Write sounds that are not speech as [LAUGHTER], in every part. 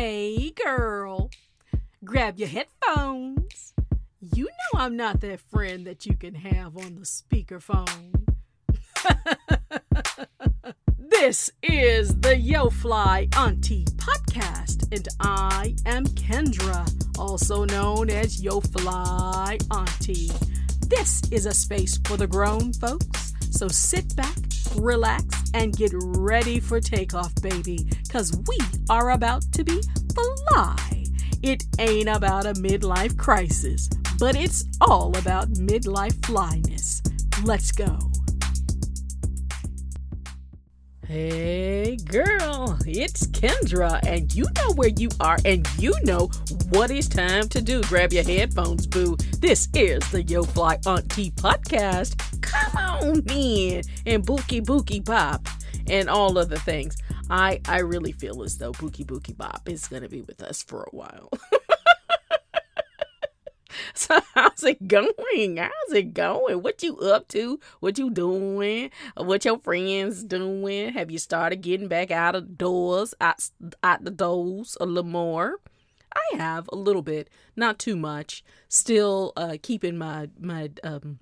Hey, girl, grab your headphones. You know I'm not that friend that you can have on the speakerphone. [LAUGHS] this is the Yo Fly Auntie podcast, and I am Kendra, also known as Yo Fly Auntie. This is a space for the grown folks, so sit back, relax, and get ready for takeoff, baby, because we are about to be fly. It ain't about a midlife crisis, but it's all about midlife flyness. Let's go. Hey girl, it's Kendra, and you know where you are, and you know what it's time to do. Grab your headphones, boo. This is the Yo Fly Auntie podcast. Come on in and bookie bookie bop and all of the things. I I really feel as though Bookie Bookie Bop is gonna be with us for a while. [LAUGHS] [LAUGHS] So how's it going? How's it going? What you up to? What you doing? What your friends doing? Have you started getting back out of doors, out, out the doors a little more? I have a little bit, not too much. Still uh, keeping my my um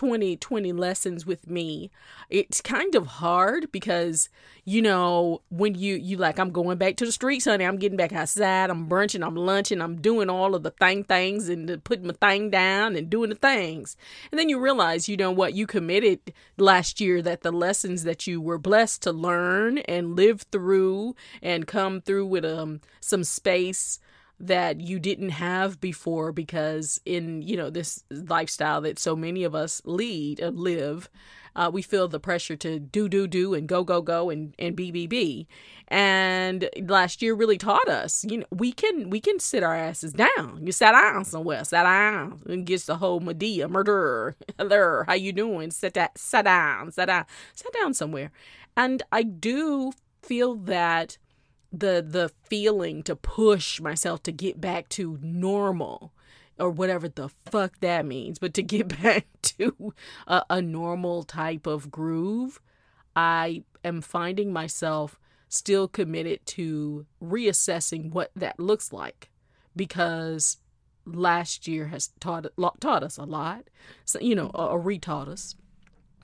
2020 lessons with me. It's kind of hard because you know when you you like i'm going back to the streets honey i'm getting back outside i'm brunching i'm lunching i'm doing all of the thing things and putting my thing down and doing the things. And then you realize you know what you committed last year that the lessons that you were blessed to learn and live through and come through with um some space that you didn't have before because in you know this lifestyle that so many of us lead and live uh, we feel the pressure to do do do and go go go and and be be be. And last year really taught us you know we can we can sit our asses down. You sat down somewhere sat down and gets the whole Madea murderer [LAUGHS] hello how you doing? Sit that sit down sit down sit down somewhere. And i do feel that the the feeling to push myself to get back to normal or whatever the fuck that means but to get [LAUGHS] back to a, a normal type of groove i am finding myself still committed to reassessing what that looks like because last year has taught taught us a lot. So you know or, or retaught us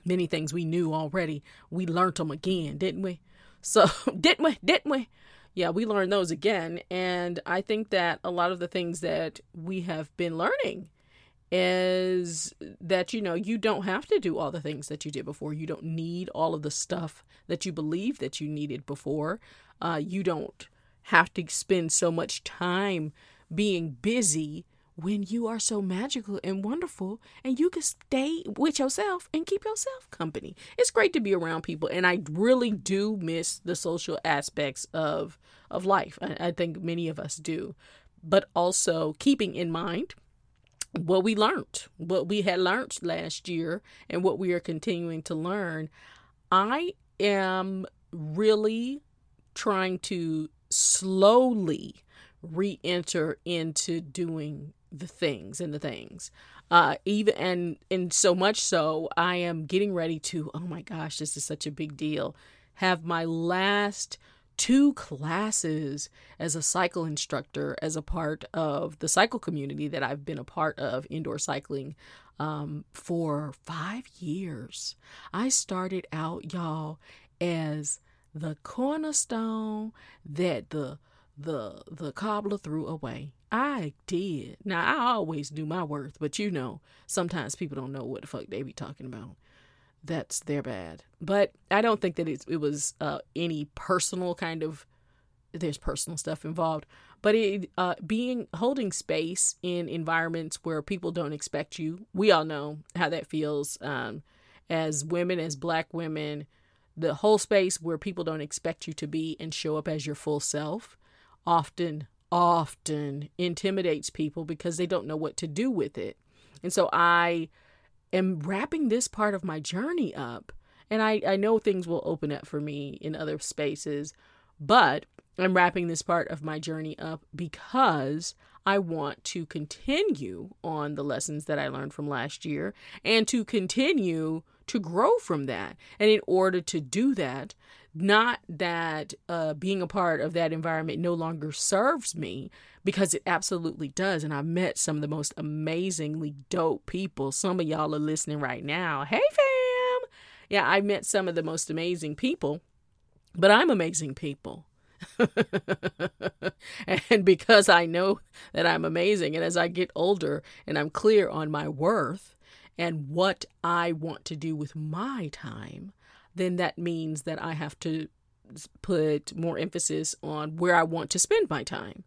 many things we knew already. We learned them again didn't we? So [LAUGHS] didn't we? Didn't we yeah, we learned those again. And I think that a lot of the things that we have been learning is that, you know, you don't have to do all the things that you did before. You don't need all of the stuff that you believe that you needed before. Uh, you don't have to spend so much time being busy when you are so magical and wonderful and you can stay with yourself and keep yourself company. It's great to be around people and I really do miss the social aspects of of life. I, I think many of us do. But also keeping in mind what we learned, what we had learned last year and what we are continuing to learn. I am really trying to slowly re-enter into doing the things and the things uh even and and so much so i am getting ready to oh my gosh this is such a big deal have my last two classes as a cycle instructor as a part of the cycle community that I've been a part of indoor cycling um, for five years. I started out, y'all, as the cornerstone that the the the cobbler threw away. I did. Now I always do my worth, but you know, sometimes people don't know what the fuck they be talking about. That's their bad. But I don't think that it, it was uh, any personal kind of. There's personal stuff involved, but it uh, being holding space in environments where people don't expect you. We all know how that feels. Um, as women, as black women, the whole space where people don't expect you to be and show up as your full self often often intimidates people because they don't know what to do with it. And so I am wrapping this part of my journey up. And I, I know things will open up for me in other spaces, but I'm wrapping this part of my journey up because I want to continue on the lessons that I learned from last year and to continue to grow from that. And in order to do that, not that uh, being a part of that environment no longer serves me because it absolutely does. And I've met some of the most amazingly dope people. Some of y'all are listening right now. Hey, fam. Yeah, I met some of the most amazing people, but I'm amazing people. [LAUGHS] and because I know that I'm amazing, and as I get older and I'm clear on my worth and what I want to do with my time, then that means that I have to put more emphasis on where I want to spend my time.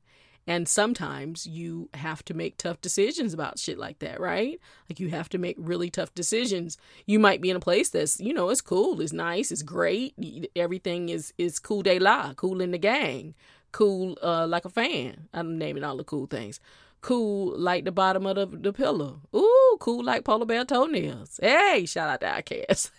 And sometimes you have to make tough decisions about shit like that, right? Like you have to make really tough decisions. You might be in a place that's, you know, it's cool, it's nice, it's great. Everything is is cool de la, cool in the gang, cool uh, like a fan. I'm naming all the cool things. Cool like the bottom of the, the pillow. Ooh, cool like polar bear toenails. Hey, shout out to OutKast.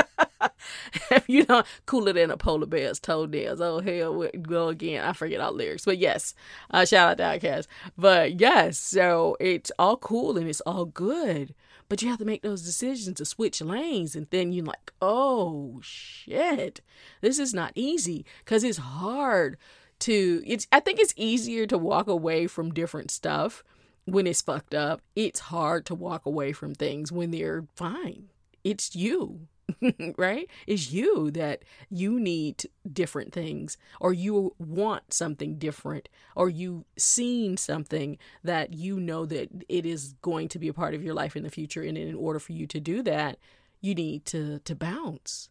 [LAUGHS] [LAUGHS] you know, cooler than a polar bear's toenails. Oh hell, go again. I forget all lyrics, but yes, uh, shout out to OutKast. But yes, so it's all cool and it's all good, but you have to make those decisions to switch lanes, and then you're like, oh shit, this is not easy because it's hard to. It's I think it's easier to walk away from different stuff when it's fucked up. It's hard to walk away from things when they're fine. It's you [LAUGHS] right? It's you that you need different things, or you want something different, or you've seen something that you know that it is going to be a part of your life in the future. And in order for you to do that, you need to to bounce.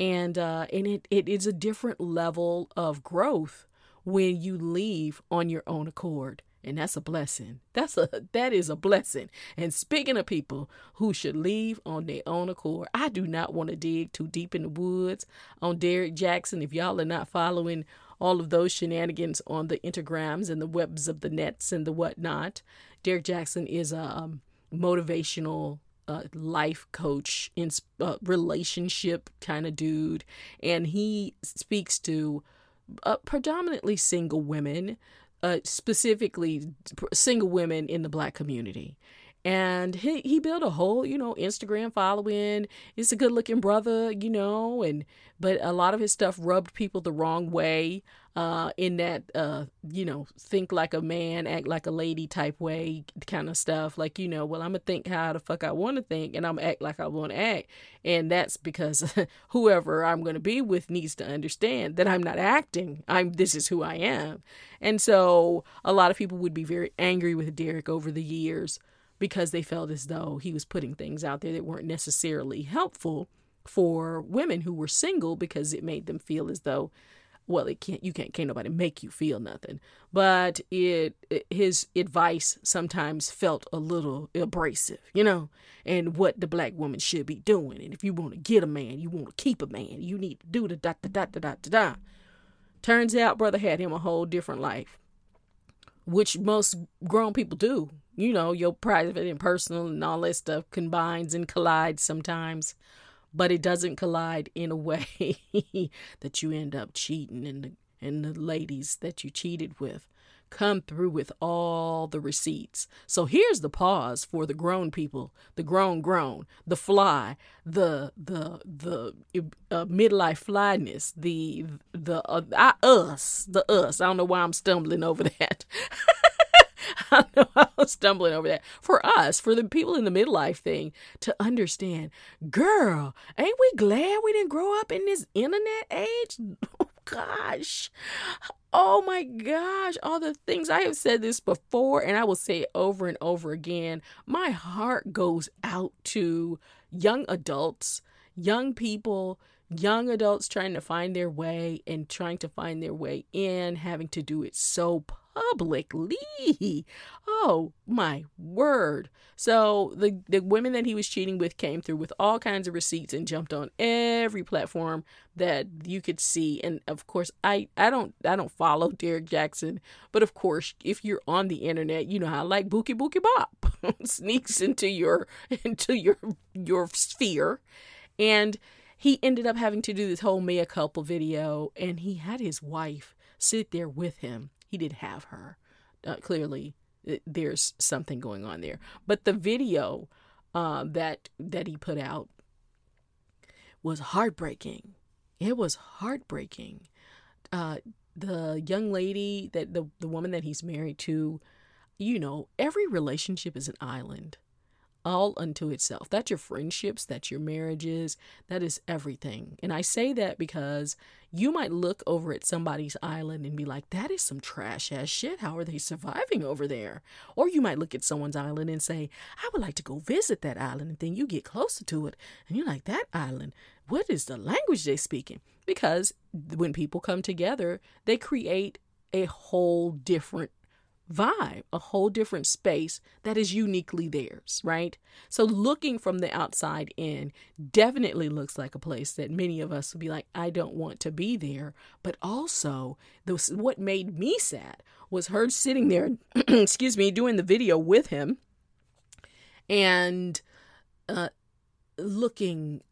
And uh, and it, it is a different level of growth when you leave on your own accord and that's a blessing. That's a that is a blessing. And speaking of people who should leave on their own accord, I do not want to dig too deep in the woods on Derrick Jaxn. If y'all are not following all of those shenanigans on the intergrams and the webs of the nets and the whatnot, Derrick Jaxn is a um, motivational uh, life coach, in uh, relationship kind of dude, and he speaks to uh, predominantly single women uh, specifically single women in the black community. And he, he built a whole, you know, Instagram following. He's a good looking brother, you know, and but a lot of his stuff rubbed people the wrong way uh, in that, uh, you know, think like a man, act like a lady type way kind of stuff. Like, you know, well, I'm to think how the fuck I want to think and I'm to act like I want to act. And that's because [LAUGHS] whoever I'm to be with needs to understand that I'm not acting. I'm, this is who I am. And so a lot of people would be very angry with Derrick over the years because they felt as though he was putting things out there that weren't necessarily helpful for women who were single because it made them feel as though well it can't you can't can't nobody make you feel nothing. But it, it, his advice sometimes felt a little abrasive you know and what the black woman should be doing. And if you want to get a man you want to keep a man you need to do the da da da da da da da. Turns out brother had him a whole different life which most grown people do you know your private and personal and all that stuff combines and collides sometimes but it doesn't collide in a way [LAUGHS] that you end up cheating and the, and the ladies that you cheated with come through with all the receipts. So here's the pause for the grown people, the grown grown, the fly, the the the uh, midlife flyness, the the uh, I, us, the us. I don't know why I'm stumbling over that. [LAUGHS] [LAUGHS] I know I was stumbling over that. For us, for the people in the midlife thing, to understand, girl, ain't we glad we didn't grow up in this internet age? [LAUGHS] Oh gosh. Oh my gosh, all the things I have said this before, and I will say it over and over again. My heart goes out to young adults, young people, young adults trying to find their way and trying to find their way in, having to do it so publicly. Oh my word. So the the women that he was cheating with came through with all kinds of receipts and jumped on every platform that you could see. And of course, I I don't I don't follow Derrick Jaxn, but of course, if you're on the internet, you know how like Bookie Bookie Bop [LAUGHS] sneaks into your into your your sphere and he ended up having to do this whole mea culpa video and he had his wife sit there with him he did have her. Uh, clearly, it, there's something going on there. But the video uh, that that he put out was heartbreaking. It was heartbreaking. Uh, the young lady that the the woman that he's married to, you know, every relationship is an island all unto itself. That's your friendships, that's your marriages, that is everything. And I say that because you might look over at somebody's island and be like, that is some trash ass shit. How are they surviving over there? Or you might look at someone's island and say, I would like to go visit that island. And then you get closer to it and you're like, that island, what is the language they speaking? Because when people come together, they create a whole different vibe, a whole different space that is uniquely theirs, right? So looking from the outside in definitely looks like a place that many of us would be like, I don't want to be there. But also, this, what made me sad was her sitting there, [CLEARS THROAT] excuse me, doing the video with him and uh, looking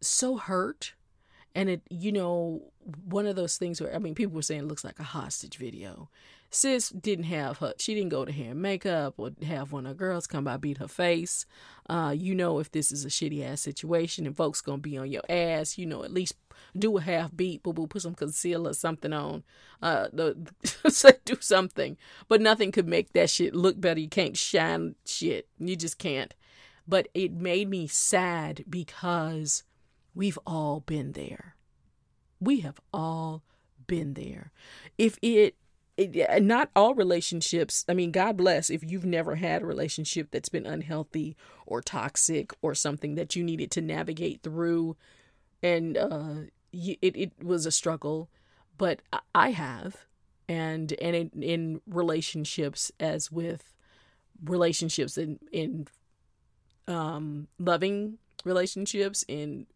so hurt. And it, you know, one of those things where, I mean, people were saying it looks like a hostage video. Sis didn't have her she didn't go to hair and makeup or have one of the girls come by beat her face. Uh, you know if this is a shitty ass situation and folks gonna be on your ass you know at least do a half beat boo boo put some concealer something on uh the [LAUGHS] do something. But nothing could make that shit look better. You can't shine shit. You just can't. But it made me sad because we've all been there. We have all been there. If it it, not all relationships i mean god bless if you've never had a relationship that's been unhealthy or toxic or something that you needed to navigate through. And uh it, it was a struggle but i have. And and in, in relationships as with relationships in in um loving relationships in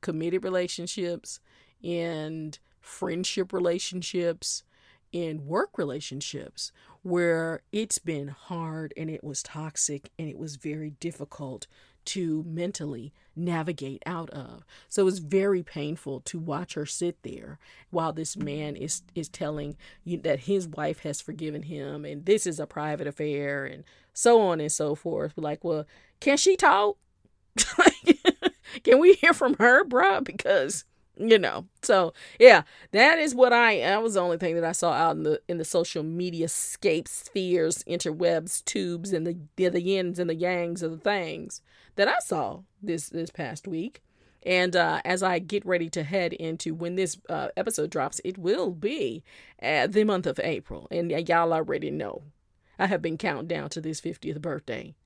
committed relationships and friendship relationships in work relationships where it's been hard and it was toxic and it was very difficult to mentally navigate out of. So it's very painful to watch her sit there while this man is is telling you that his wife has forgiven him and this is a private affair and so on and so forth. Like, well, can she talk? [LAUGHS] can we hear from her, bruh? Because you know so yeah that is what i that was the only thing that i saw out in the in the social media scape spheres interwebs tubes and the the, the yins and the yangs of the things that i saw this this past week and uh, as I get ready to head into when this uh, episode drops, it will be uh, the month of April. And y'all already know I have been counting down to this 50th birthday uh,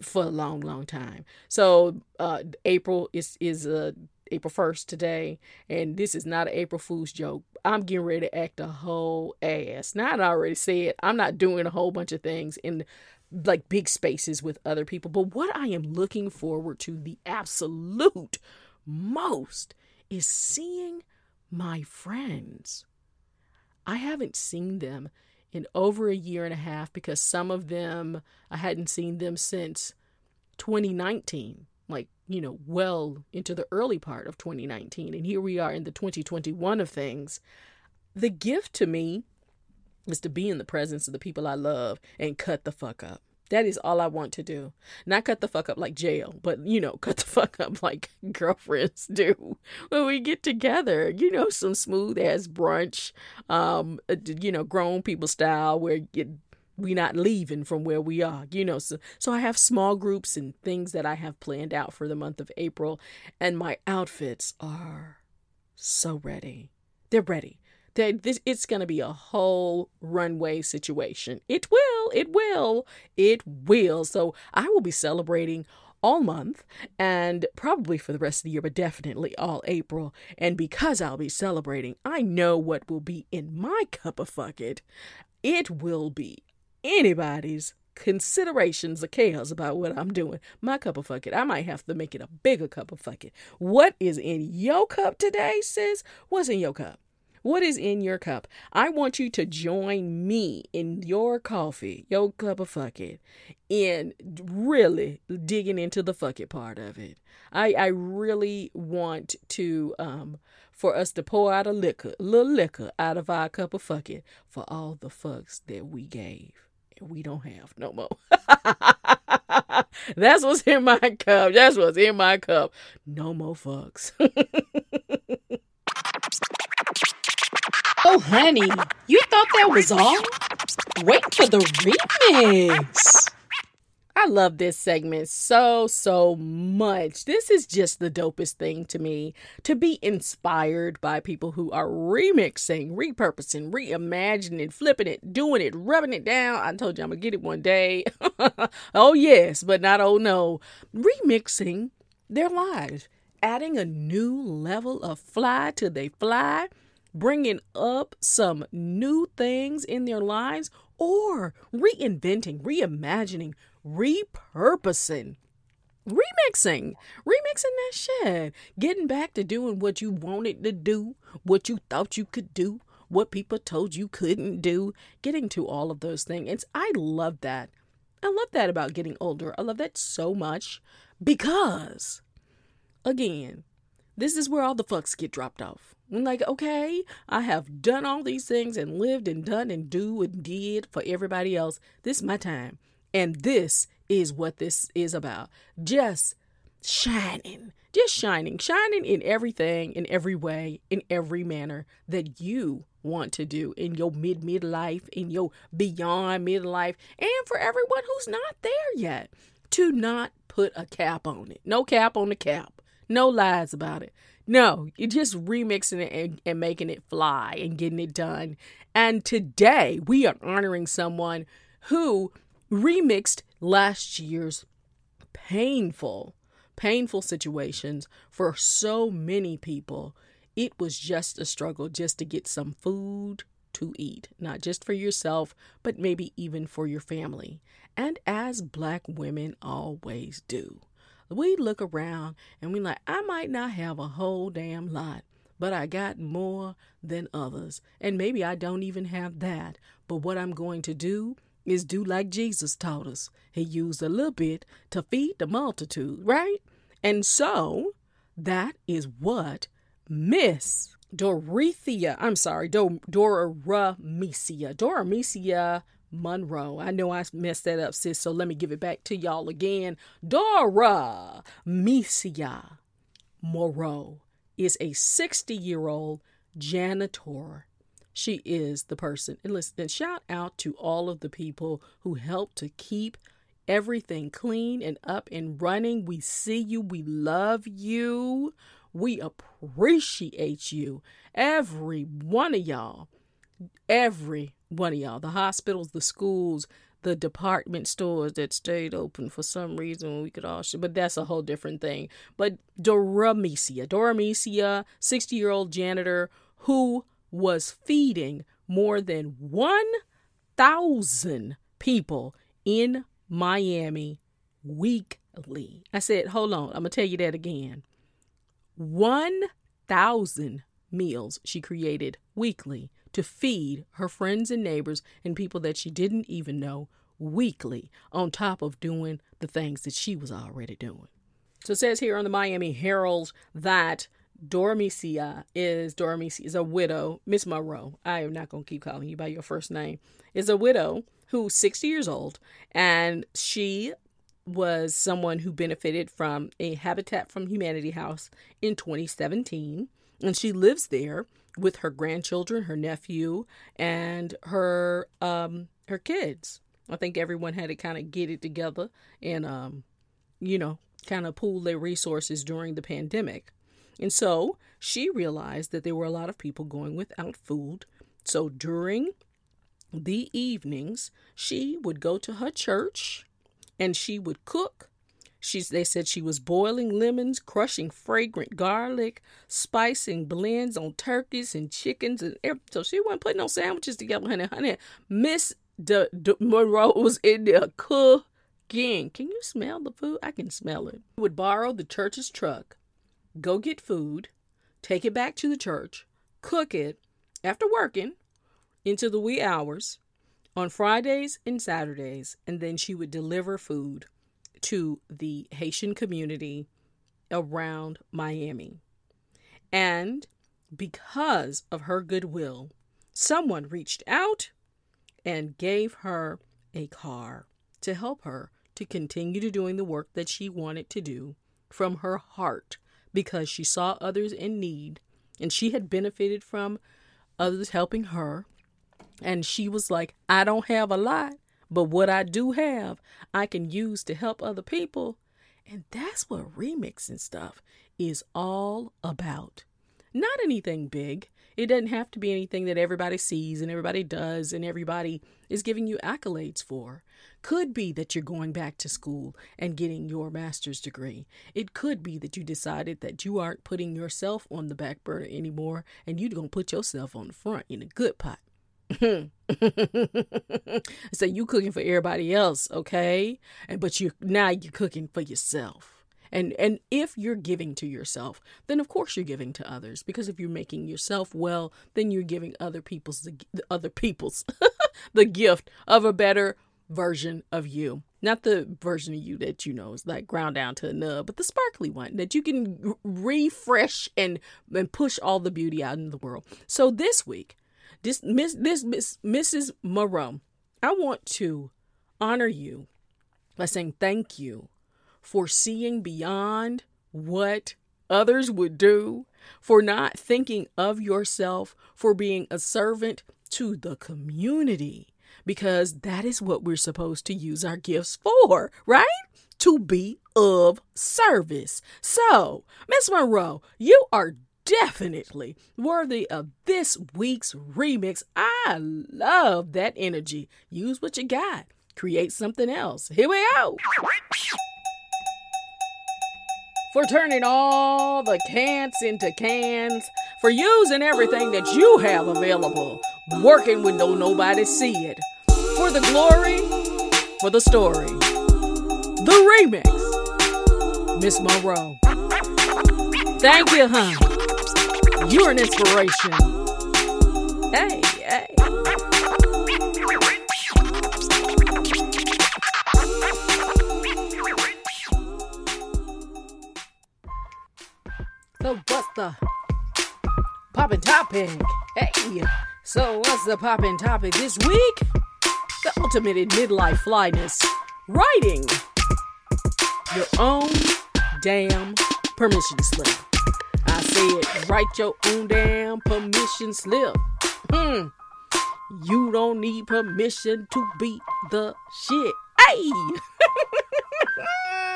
for a long, long time. So uh, April is is a April 1st today, and this is not an April Fool's joke. I'm getting ready to act a whole ass. Now, I already said I'm not doing a whole bunch of things in like big spaces with other people, but what I am looking forward to the absolute most is seeing my friends. I haven't seen them in over a year and a half because some of them I hadn't seen them since 2019 like, you know, well into the early part of 2019. And here we are in the 2021 of things. The gift to me is to be in the presence of the people I love and cut the fuck up. That is all I want to do. Not cut the fuck up like jail, but you know, [LAUGHS] cut the fuck up like [LAUGHS] girlfriends do when we get together. You know, some smooth ass brunch, um, uh, you know, grown people style where you we not leaving from where we are you know so so i have small groups and things that i have planned out for the month of april and my outfits are so ready they're ready they this it's going to be a whole runway situation it will it will it will so i will be celebrating all month and probably for the rest of the year, but definitely all April. And because I'll be celebrating, I know what will be in my cup of fuck it. It will be anybody's considerations or cares about what I'm doing. My cup of fuck it. I might have to make it a bigger cup of fuck it. What is in your cup today, sis? What's in your cup? What is in your cup? I want you to join me in your coffee, your cup of fuck it, in really digging into the fuck it part of it. I, I really want to um for us to pour out a liquor, little liquor out of our cup of fuck it for all the fucks that we gave and we don't have no more. [LAUGHS] That's what's in my cup. That's what's in my cup. No more fucks. [LAUGHS] Oh, honey, you thought that was all? Wait for the remix. I love this segment so, so much. This is just the dopest thing to me to be inspired by people who are remixing, repurposing, reimagining, flipping it, doing it, rubbing it down. I told you I'm going to get it one day. [LAUGHS] oh, yes, but not oh no. Remixing their lives, adding a new level of fly to they fly, bringing up some new things in their lives, or reinventing, reimagining, repurposing, remixing, remixing that shit, getting back to doing what you wanted to do, what you thought you could do, what people told you couldn't do, getting to all of those things. It's, I love that. I love that about getting older. I love that so much because, again, this is where all the fucks get dropped off. I'm like, okay, I have done all these things and lived and done and do and did for everybody else. This is my time. And this is what this is about. Just shining, just shining, shining in everything, in every way, in every manner that you want to do in your mid midlife, in your beyond midlife, and for everyone who's not there yet. To not put a cap on it. No cap on the cap. No lies about it. No, you're just remixing it and, and making it fly and getting it done. And today we are honoring someone who remixed last year's painful, painful situations for so many people. It was just a struggle just to get some food to eat, not just for yourself, but maybe even for your family. And as black women always do, we look around and we like, I might not have a whole damn lot, but I got more than others. And maybe I don't even have that. But what I'm going to do is do like Jesus taught us. He used a little bit to feed the multitude, right? And so that is what Miss Dorothea, I'm sorry, Do- Doramisia, Doramisia Monroe. I know I messed that up, sis, so let me give it back to y'all again. Dora Misia Moreau is a 60 year old janitor she is the person. And listen, and shout out to all of the people who help to keep everything clean and up and running. We see you. We love you. We appreciate you. Every one of y'all. Every one of y'all. The hospitals, the schools, the department stores that stayed open for some reason we could all but that's a whole different thing. But Doramisia, Doramisia, 60 year old janitor who was feeding more than 1,000 people in Miami weekly. I said, hold on, I'm going to tell you that again. 1,000 meals she created weekly to feed her friends and neighbors and people that she didn't even know weekly, on top of doing the things that she was already doing. So it says here on the Miami Herald that Dormisia is Dormisia is a widow. Miss Monroe, I am not gonna keep calling you by your first name, is a widow who's 60 years old, and she was someone who benefited from a Habitat from Humanity house in 2017, and she lives there with her grandchildren, her nephew, and her um her kids. I think everyone had to kind of get it together and um you know kind of pool their resources during the pandemic. And so she realized that there were a lot of people going without food. So during the evenings, she would go to her church and she would cook. She's, they said she was boiling lemons, crushing fragrant garlic, spicing blends on turkeys and chickens, and so she wasn't putting no sandwiches together, honey. Honey, Miss De, De Monroe was in there cooking. Can you smell the food? I can smell it. Would borrow the church's truck go get food, take it back to the church, cook it after working into the wee hours on Fridays and Saturdays, and then she would deliver food to the Haitian community around Miami. And because of her goodwill, someone reached out and gave her a car to help her to continue to doing the work that she wanted to do from her heart because she saw others in need and she had benefited from others helping her. And she was like, I don't have a lot, but what I do have, I can use to help other people. And that's what remixing stuff is all about. Not anything big. It doesn't have to be anything that everybody sees and everybody does and everybody is giving you accolades for. Could be that you're going back to school and getting your master's degree. It could be that you decided that you aren't putting yourself on the back burner anymore and you're going to put yourself on the front in a good pot. So you cooking for everybody else, okay? And but you now you're cooking for yourself. And and if you're giving to yourself, then of course you're giving to others because if you're making yourself well, then you're giving other people's the, the other people's [LAUGHS] the gift of a better version of you. Not the version of you that you know is like ground down to a nub, but the sparkly one that you can refresh and and push all the beauty out in the world. So this week, this Miss this Miss Mrs. Moreau, I want to honor you by saying thank you for seeing beyond what others would do, for not thinking of yourself, for being a servant to the community, because that is what we're supposed to use our gifts for, right? To be of service. So, Miss Monroe, you are definitely worthy of this week's remix. I love that energy. Use what you got, create something else. Here we go for turning all the cans into cans, for using everything that you have available, working when don't nobody see it, for the glory, for the story, the remix, Miss Monroe. Thank you, hon. You're an inspiration. Hey, hey. So what's the poppin' topic? Hey, so what's the poppin' topic this week? The ultimate in midlife flyness. Writing your own damn permission slip. Write your own damn permission slip. Hmm. You don't need permission to beat the shit. Hey! [LAUGHS]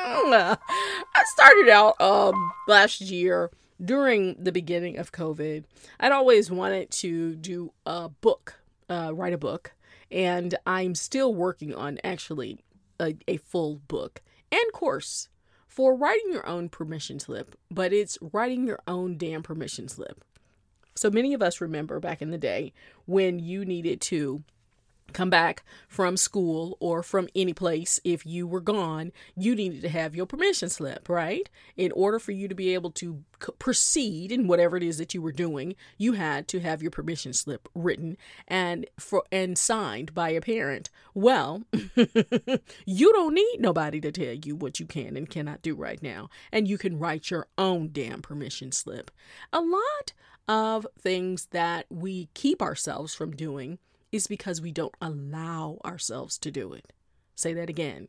I started out um last year during the beginning of COVID. I'd always wanted to do a book, uh, write a book, and I'm still working on actually a, a full book and course for writing your own permission slip, but it's writing your own damn permission slip. So many of us remember back in the day when you needed to come back from school or from any place if you were gone you needed to have your permission slip right? In order for you to be able to c- proceed in whatever it is that you were doing you had to have your permission slip written and for and signed by a parent. Well [LAUGHS] you don't need nobody to tell you what you can and cannot do right now and you can write your own damn permission slip. A lot of things that we keep ourselves from doing is because we don't allow ourselves to do it. Say that again.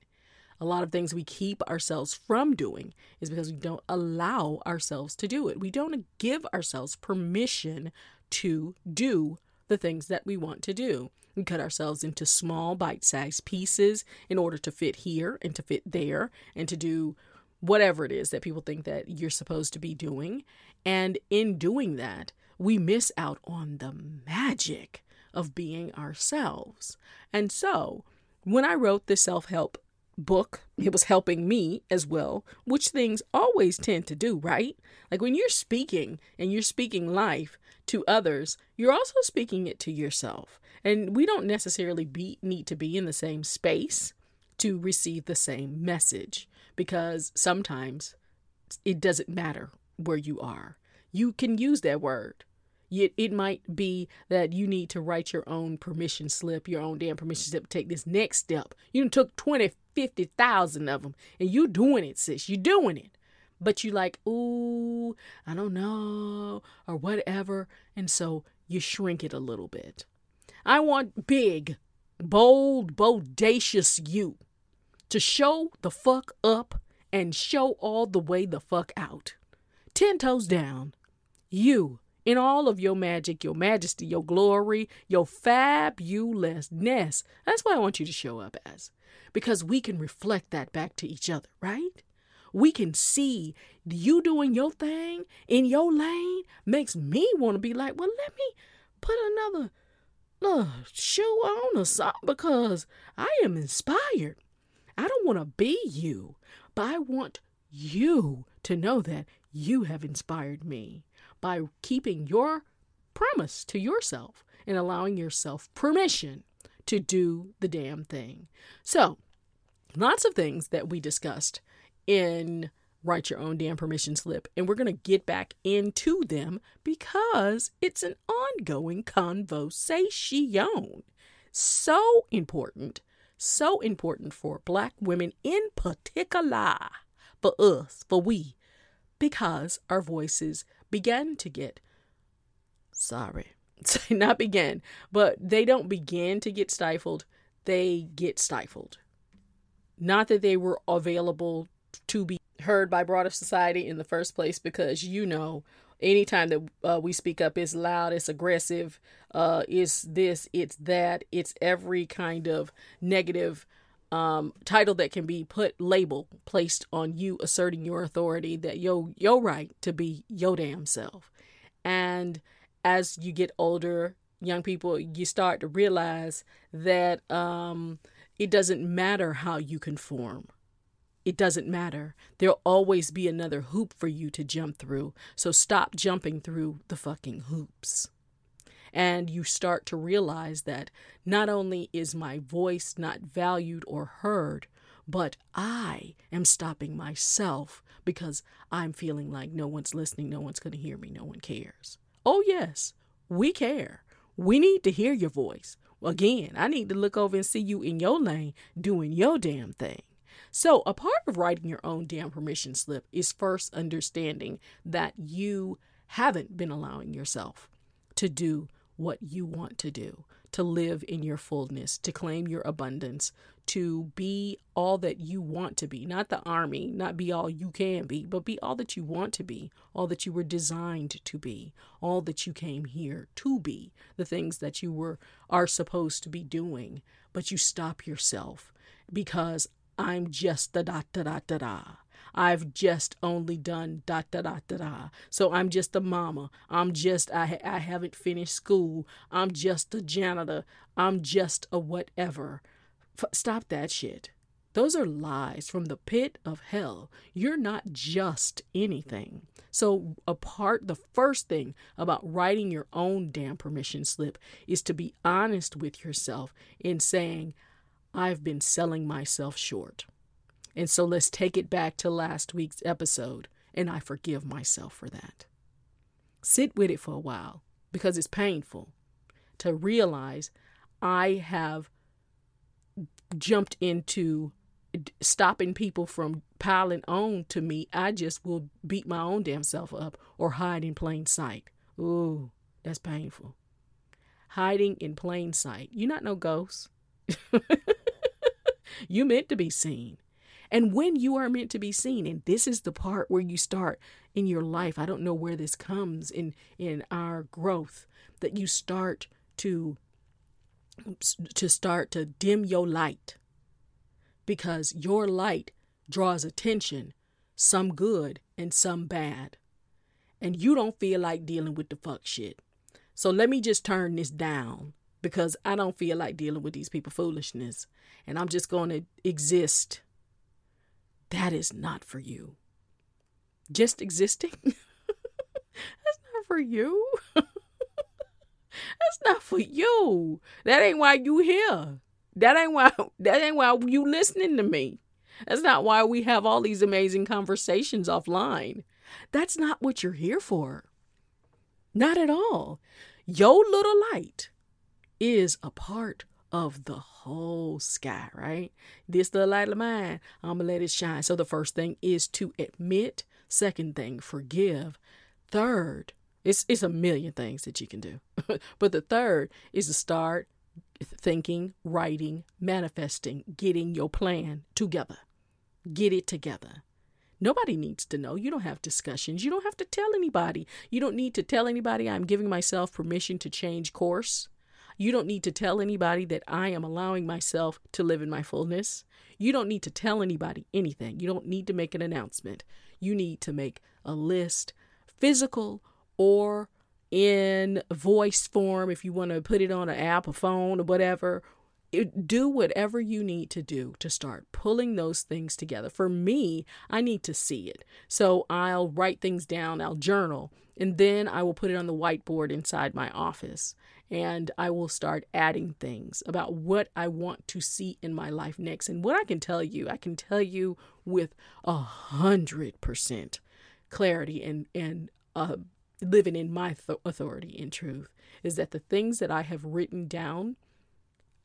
A lot of things we keep ourselves from doing is because we don't allow ourselves to do it. We don't give ourselves permission to do the things that we want to do. We cut ourselves into small, bite sized pieces in order to fit here and to fit there and to do whatever it is that people think that you're supposed to be doing. And in doing that, we miss out on the magic of being ourselves. And so, when I wrote the self help book, it was helping me as well, which things always tend to do, right? Like when you're speaking and you're speaking life to others, you're also speaking it to yourself. And we don't necessarily be, need to be in the same space to receive the same message because sometimes it doesn't matter where you are. You can use that word it, it might be that you need to write your own permission slip, your own damn permission slip, to take this next step. You took 20, 50,000 of them and you doing it, sis. You doing it. But you like, ooh, I don't know, or whatever. And so you shrink it a little bit. I want big, bold, bodacious you to show the fuck up and show all the way the fuck out. Ten toes down. You in all of your magic, your majesty, your glory, your fabulousness. That's what I want you to show up as. Because we can reflect that back to each other, right? We can see you doing your thing in your lane makes me want to be like, well, let me put another uh, shoe on or something because I am inspired. I don't want to be you, but I want you to know that you have inspired me by keeping your promise to yourself and allowing yourself permission to do the damn thing. So, lots of things that we discussed in Write Your Own Damn Permission Slip, and we're going to get back into them because it's an ongoing conversation. So important, so important for Black women in particular, for us, for we, because our voices began to get sorry [LAUGHS] not begin but they don't begin to get stifled they get stifled. Not that they were available to be heard by broader society in the first place because you know anytime that uh, we speak up it's loud it's aggressive uh, it's this it's that it's every kind of negative um, title that can be put label placed on you asserting your authority that yo your right to be your damn self and as you get older young people you start to realize that um, it doesn't matter how you conform it doesn't matter. There'll always be another hoop for you to jump through. So stop jumping through the fucking hoops and you start to realize that not only is my voice not valued or heard, but I am stopping myself because I'm feeling like no one's listening, no one's going to hear me, no one cares. Oh, yes, we care. We need to hear your voice. Again, I need to look over and see you in your lane doing your damn thing. So, a part of writing your own damn permission slip is first understanding that you haven't been allowing yourself to do what you want to do, to live in your fullness, to claim your abundance, to be all that you want to be, not the army, not be all you can be, but be all that you want to be, all that you were designed to be, all that you came here to be, the things that you were are supposed to be doing, but you stop yourself because I'm just the da da da da da. I've just only done da da da da da. So I'm just a mama. I'm just I I haven't finished school. I'm just a janitor. I'm just a whatever. F- stop that shit. Those are lies from the pit of hell. You're not just anything. So, a part, the first thing about writing your own damn permission slip is to be honest with yourself in saying, I've been selling myself short. And so let's take it back to last week's episode, and I forgive myself for that. Sit with it for a while because it's painful to realize I have jumped into stopping people from piling on to me. I just will beat my own damn self up or hide in plain sight. Ooh, that's painful. Hiding in plain sight. You not no ghost. [LAUGHS] you meant to be seen. And when you are meant to be seen, and this is the part where you start in your life, I don't know where this comes in in our growth, that you start to to start to dim your light because your light draws attention, some good and some bad. And you don't feel like dealing with the fuck shit. So let me just turn this down because I don't feel like dealing with these people foolishness and I'm just going to exist that is not for you. Just existing? [LAUGHS] That's not for you. [LAUGHS] That's not for you. That ain't why you here. That ain't why that ain't why you listening to me. That's not why we have all these amazing conversations offline. That's not what you're here for. Not at all. Your little light is a part of the whole sky, right? This the light of mine. I'm gonna let it shine. So the first thing is to admit. Second thing, forgive. Third, it's it's a million things that you can do. [LAUGHS] but the third is to start thinking, writing, manifesting, getting your plan together. Get it together. Nobody needs to know. You don't have discussions. You don't have to tell anybody. You don't need to tell anybody I'm giving myself permission to change course. You don't need to tell anybody that I am allowing myself to live in my fullness. You don't need to tell anybody anything. You don't need to make an announcement. You need to make a list, physical or in voice form if you want to put it on an app, a phone, or whatever. It, do whatever you need to do to start pulling those things together. For me, I need to see it. So I'll write things down, I'll journal, and then I will put it on the whiteboard inside my office. And I will start adding things about what I want to see in my life next. And what I can tell you, I can tell you with a hundred percent clarity and, and uh, living in my th- authority and truth is that the things that I have written down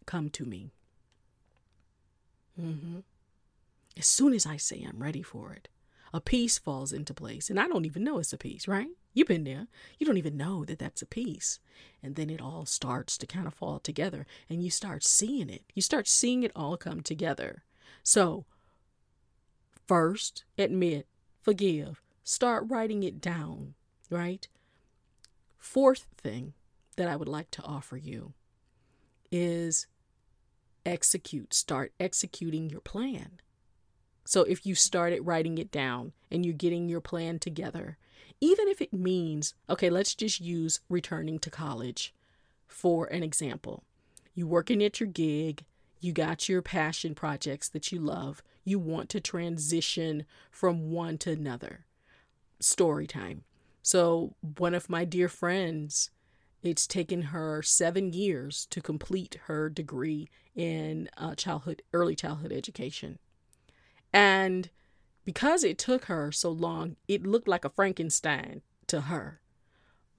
come to me. Mm-hmm. As soon as I say I'm ready for it, a piece falls into place. And I don't even know it's a piece, right? You've been there. You don't even know that that's a piece. And then it all starts to kind of fall together and you start seeing it. You start seeing it all come together. So, first, admit, forgive, start writing it down right? Fourth thing that I would like to offer you is execute, start executing your plan. So if you started writing it down and you're getting your plan together, even if it means, okay, let's just use returning to college for an example. You're working at your gig, you got your passion projects that you love, you want to transition from one to another. Story time. So, one of my dear friends, it's taken her seven years to complete her degree in uh, childhood, early childhood education. And because it took her so long, it looked like a Frankenstein to her.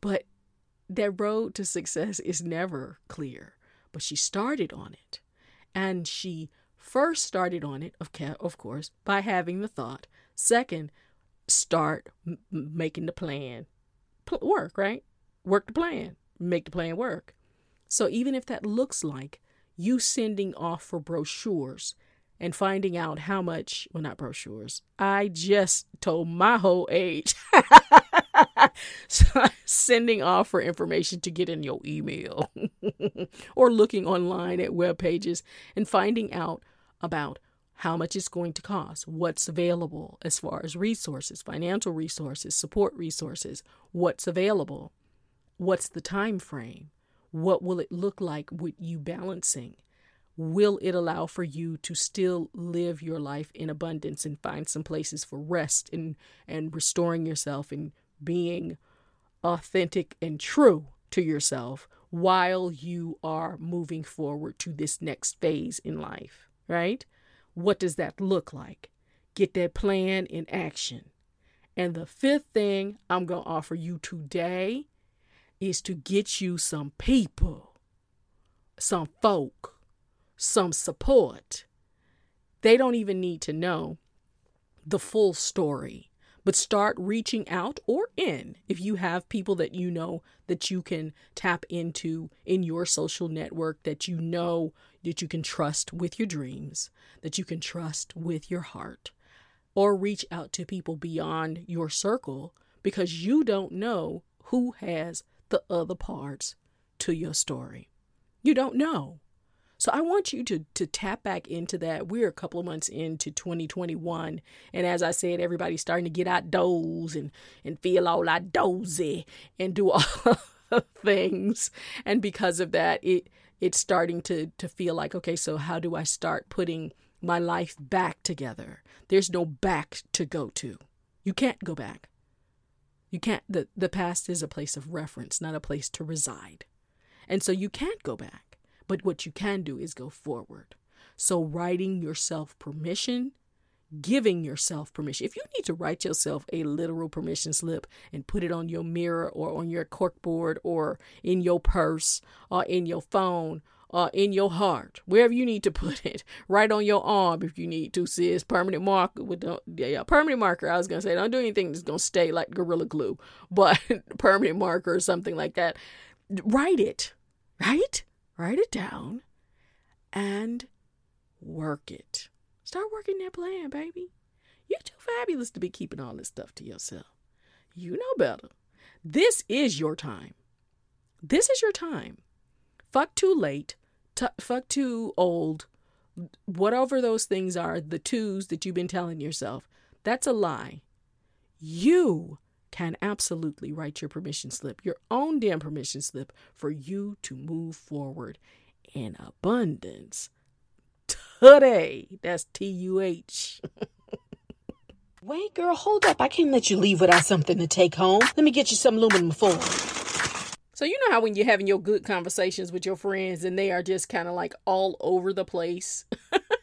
But that road to success is never clear. But she started on it. And she first started on it, of, course, by having the thought. Second, start m- making the plan P- work, right? Work the plan, make the plan work. So even if that looks like you sending off for brochures and finding out how much, well, not brochures, I just told my whole age. [LAUGHS] so sending off for information to get in your email [LAUGHS] or looking online at web pages and finding out about how much it's going to cost, what's available as far as resources, financial resources, support resources, what's available, what's the time frame, what will it look like with you balancing? Will it allow for you to still live your life in abundance and find some places for rest and, and restoring yourself and being authentic and true to yourself while you are moving forward to this next phase in life, right? What does that look like? Get that plan in action. And the fifth thing I'm going to offer you today is to get you some people, some folk, some support. They don't even need to know the full story, but start reaching out or in if you have people that you know that you can tap into in your social network that you know that you can trust with your dreams, that you can trust with your heart, or reach out to people beyond your circle because you don't know who has the other parts to your story. You don't know. So I want you to to tap back into that. We're a couple of months into 2021, and as I said, everybody's starting to get outdoors and and feel all out dozy and do [LAUGHS] all things. And because of that, it it's starting to to feel like okay so how do i start putting my life back together? There's no back to go to. You can't go back. You can't the, the past is a place of reference not a place to reside. And so you can't go back but what you can do is go forward so writing yourself permission giving yourself permission. If you need to write yourself a literal permission slip and put it on your mirror or on your corkboard or in your purse or in your phone or in your heart, wherever you need to put it, [LAUGHS] right on your arm if you need to, sis. Permanent marker with the yeah, permanent marker. I was gonna say don't do anything that's gonna stay like gorilla glue, [LAUGHS] but permanent marker or something like that. Write it, right? Write it down and work it. Start working that plan, baby. You're too fabulous to be keeping all this stuff to yourself. You know better. This is your time. This is your time. Fuck too late. T- fuck too old. Whatever those things are, the twos that you've been telling yourself, that's a lie. You can absolutely write your permission slip, your own damn permission slip, for you to move forward in abundance today. That's T U H. [LAUGHS] Wait, girl, hold up. I can't let you leave without something to take home. Let me get you some aluminum foil. So you know how when you're having your good conversations with your friends and they are just kind of like all over the place. [LAUGHS]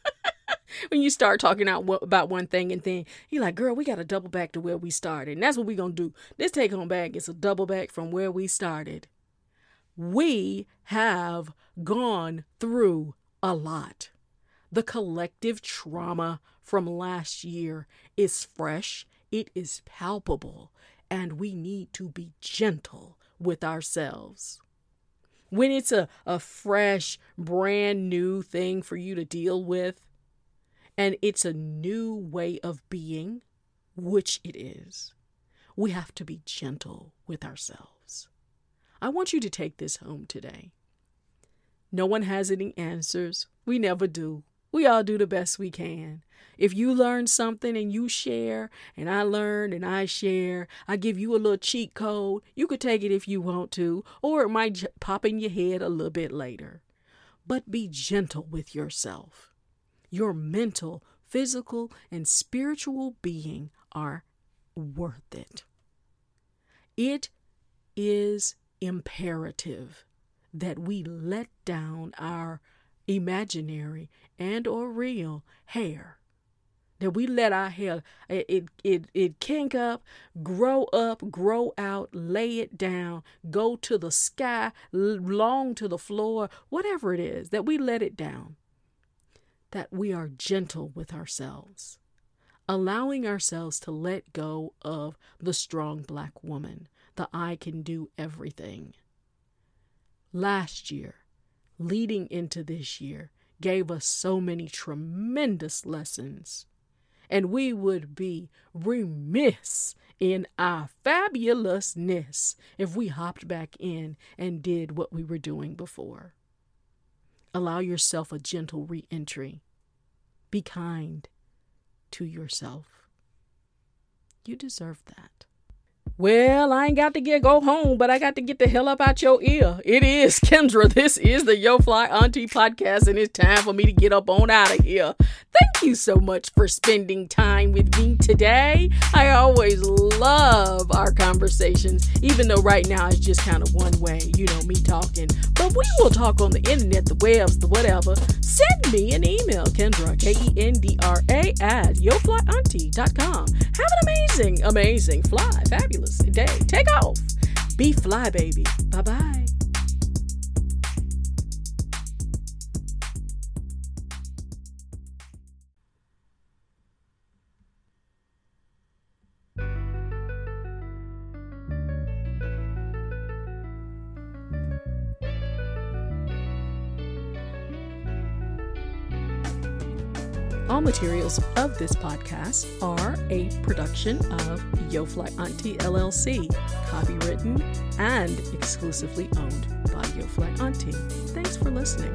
[LAUGHS] when you start talking out what, about one thing and then you're like, girl, we got to double back to where we started. And that's what we're going to do. This take home bag is a double back from where we started. We have gone through a lot. The collective trauma from last year is fresh, it is palpable, and we need to be gentle with ourselves. When it's a, a fresh, brand new thing for you to deal with, and it's a new way of being, which it is, we have to be gentle with ourselves. I want you to take this home today. No one has any answers. We never do. We all do the best we can. If you learn something and you share, and I learn and I share, I give you a little cheat code. You could take it if you want to, or it might pop in your head a little bit later. But be gentle with yourself. Your mental, physical, and spiritual being are worth it. It is imperative that we let down our imaginary and or real hair that we let our hair it, it it it kink up grow up grow out lay it down go to the sky long to the floor whatever it is that we let it down that we are gentle with ourselves allowing ourselves to let go of the strong black woman the i can do everything last year leading into this year gave us so many tremendous lessons. And we would be remiss in our fabulousness if we hopped back in and did what we were doing before. Allow yourself a gentle re entry. Be kind to yourself. You deserve that. Well, I ain't got to get go home, but I got to get the hell up out your ear. It is [LAUGHS] Kendra. This is the Yo Fly Auntie podcast, and it's time for me to get up on out of here. Thank you so much for spending time with me today. I always love our conversations, even though right now it's just kind of one way, you know, me talking. But we will talk on the internet, the webs, the whatever. Send me an email, Kendra, K E N D R A, at yoflyauntie.com. Have an amazing, amazing, fly, fabulous day. Take off. Be fly, baby. Bye bye. Materials of this podcast are a production of Yo Fly Auntie LLC, copywritten and exclusively owned by Yo Fly Auntie. Thanks for listening.